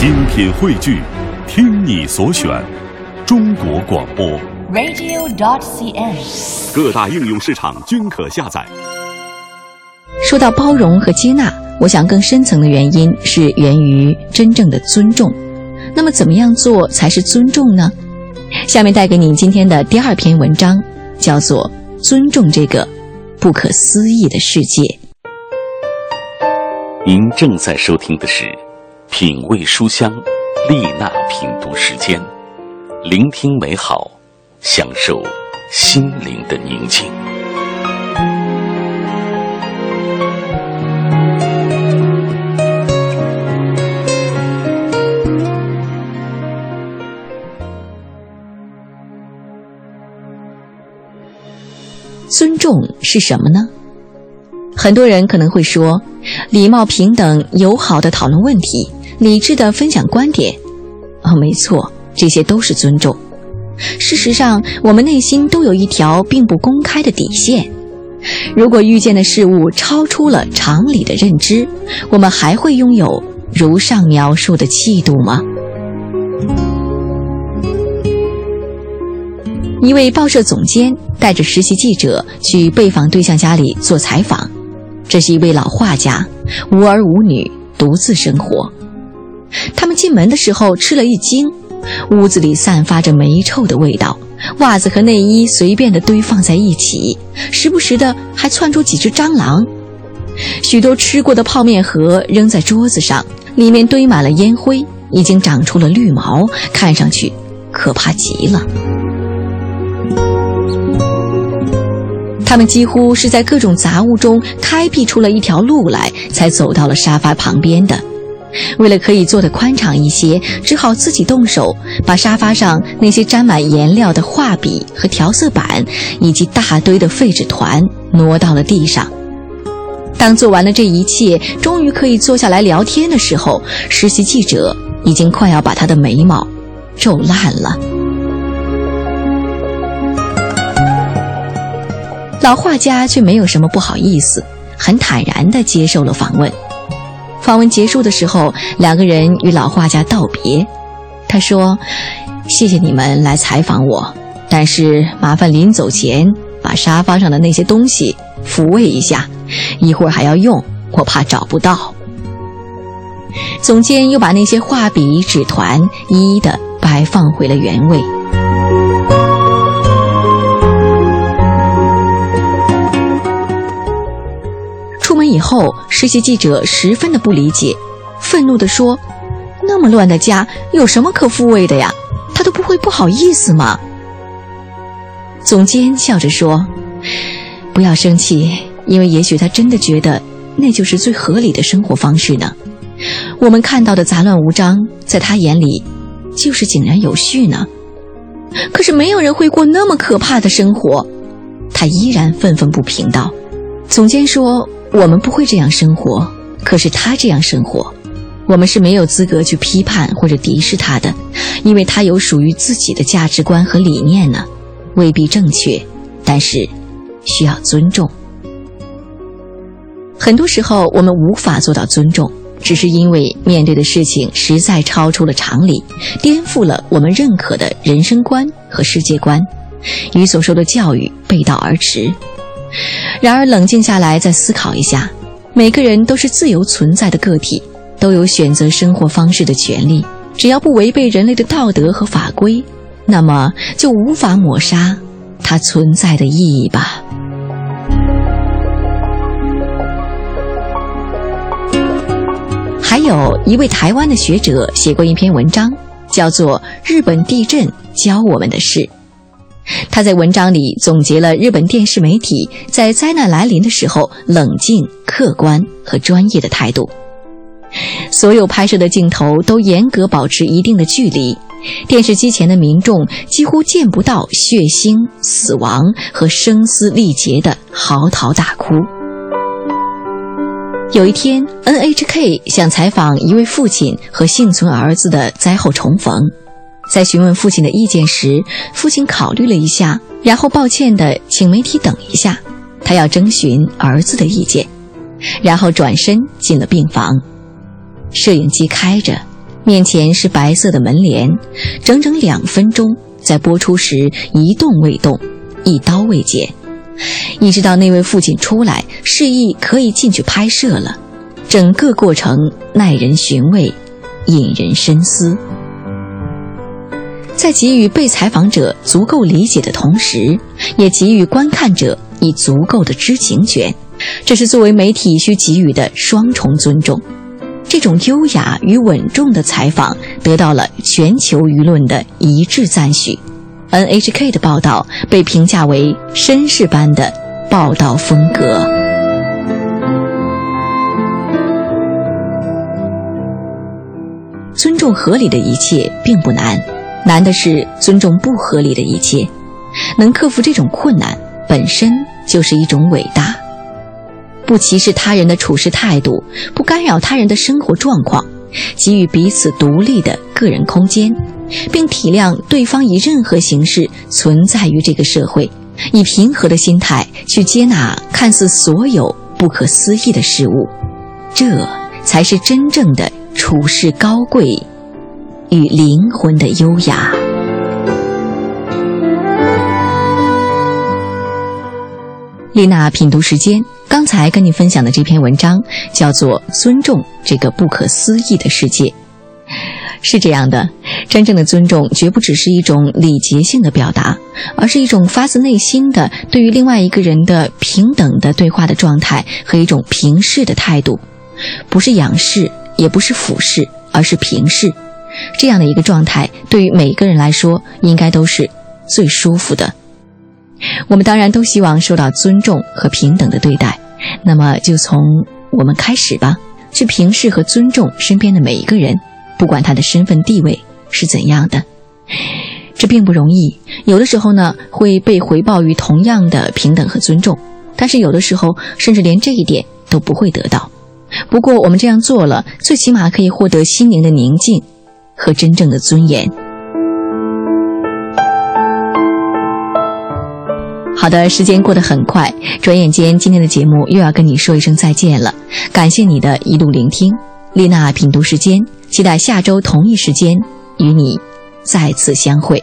精品汇聚，听你所选，中国广播。radio.dot.cn，。各大应用市场均可下载。说到包容和接纳，我想更深层的原因是源于真正的尊重。那么，怎么样做才是尊重呢？下面带给你今天的第二篇文章，叫做《尊重这个不可思议的世界》。您正在收听的是《品味书香》丽娜品读时间，聆听美好，享受心灵的宁静。尊重是什么呢？很多人可能会说，礼貌、平等、友好的讨论问题，理智的分享观点。哦，没错，这些都是尊重。事实上，我们内心都有一条并不公开的底线。如果遇见的事物超出了常理的认知，我们还会拥有如上描述的气度吗？一位报社总监带着实习记者去被访对象家里做采访。这是一位老画家，无儿无女，独自生活。他们进门的时候吃了一惊，屋子里散发着霉臭的味道，袜子和内衣随便的堆放在一起，时不时的还窜出几只蟑螂。许多吃过的泡面盒扔在桌子上，里面堆满了烟灰，已经长出了绿毛，看上去可怕极了。他们几乎是在各种杂物中开辟出了一条路来，才走到了沙发旁边的。为了可以坐得宽敞一些，只好自己动手把沙发上那些沾满颜料的画笔和调色板，以及大堆的废纸团挪到了地上。当做完了这一切，终于可以坐下来聊天的时候，实习记者已经快要把他的眉毛皱烂了。老画家却没有什么不好意思，很坦然地接受了访问。访问结束的时候，两个人与老画家道别。他说：“谢谢你们来采访我，但是麻烦临走前把沙发上的那些东西抚慰一下，一会儿还要用，我怕找不到。”总监又把那些画笔、纸团一一的摆放回了原位。后，实习记者十分的不理解，愤怒地说：“那么乱的家有什么可复位的呀？他都不会不好意思吗？”总监笑着说：“不要生气，因为也许他真的觉得那就是最合理的生活方式呢。我们看到的杂乱无章，在他眼里就是井然有序呢。可是没有人会过那么可怕的生活。”他依然愤愤不平道：“总监说。”我们不会这样生活，可是他这样生活，我们是没有资格去批判或者敌视他的，因为他有属于自己的价值观和理念呢，未必正确，但是需要尊重。很多时候我们无法做到尊重，只是因为面对的事情实在超出了常理，颠覆了我们认可的人生观和世界观，与所受的教育背道而驰。然而，冷静下来再思考一下，每个人都是自由存在的个体，都有选择生活方式的权利。只要不违背人类的道德和法规，那么就无法抹杀它存在的意义吧。还有一位台湾的学者写过一篇文章，叫做《日本地震教我们的事》。他在文章里总结了日本电视媒体在灾难来临的时候冷静、客观和专业的态度。所有拍摄的镜头都严格保持一定的距离，电视机前的民众几乎见不到血腥、死亡和声嘶力竭的嚎啕大哭。有一天，NHK 想采访一位父亲和幸存儿子的灾后重逢。在询问父亲的意见时，父亲考虑了一下，然后抱歉地请媒体等一下，他要征询儿子的意见，然后转身进了病房。摄影机开着，面前是白色的门帘，整整两分钟，在播出时一动未动，一刀未剪，一直到那位父亲出来示意可以进去拍摄了，整个过程耐人寻味，引人深思。在给予被采访者足够理解的同时，也给予观看者以足够的知情权，这是作为媒体需给予的双重尊重。这种优雅与稳重的采访得到了全球舆论的一致赞许。NHK 的报道被评价为绅士般的报道风格。尊重合理的一切并不难。难的是尊重不合理的一切，能克服这种困难本身就是一种伟大。不歧视他人的处事态度，不干扰他人的生活状况，给予彼此独立的个人空间，并体谅对方以任何形式存在于这个社会，以平和的心态去接纳看似所有不可思议的事物，这才是真正的处世高贵。与灵魂的优雅。丽娜品读时间，刚才跟你分享的这篇文章叫做《尊重这个不可思议的世界》。是这样的，真正的尊重绝不只是一种礼节性的表达，而是一种发自内心的对于另外一个人的平等的对话的状态和一种平视的态度，不是仰视，也不是俯视，而是平视。这样的一个状态，对于每一个人来说，应该都是最舒服的。我们当然都希望受到尊重和平等的对待，那么就从我们开始吧，去平视和尊重身边的每一个人，不管他的身份地位是怎样的。这并不容易，有的时候呢会被回报于同样的平等和尊重，但是有的时候甚至连这一点都不会得到。不过我们这样做了，最起码可以获得心灵的宁静。和真正的尊严。好的，时间过得很快，转眼间今天的节目又要跟你说一声再见了。感谢你的一路聆听，丽娜品读时间，期待下周同一时间与你再次相会。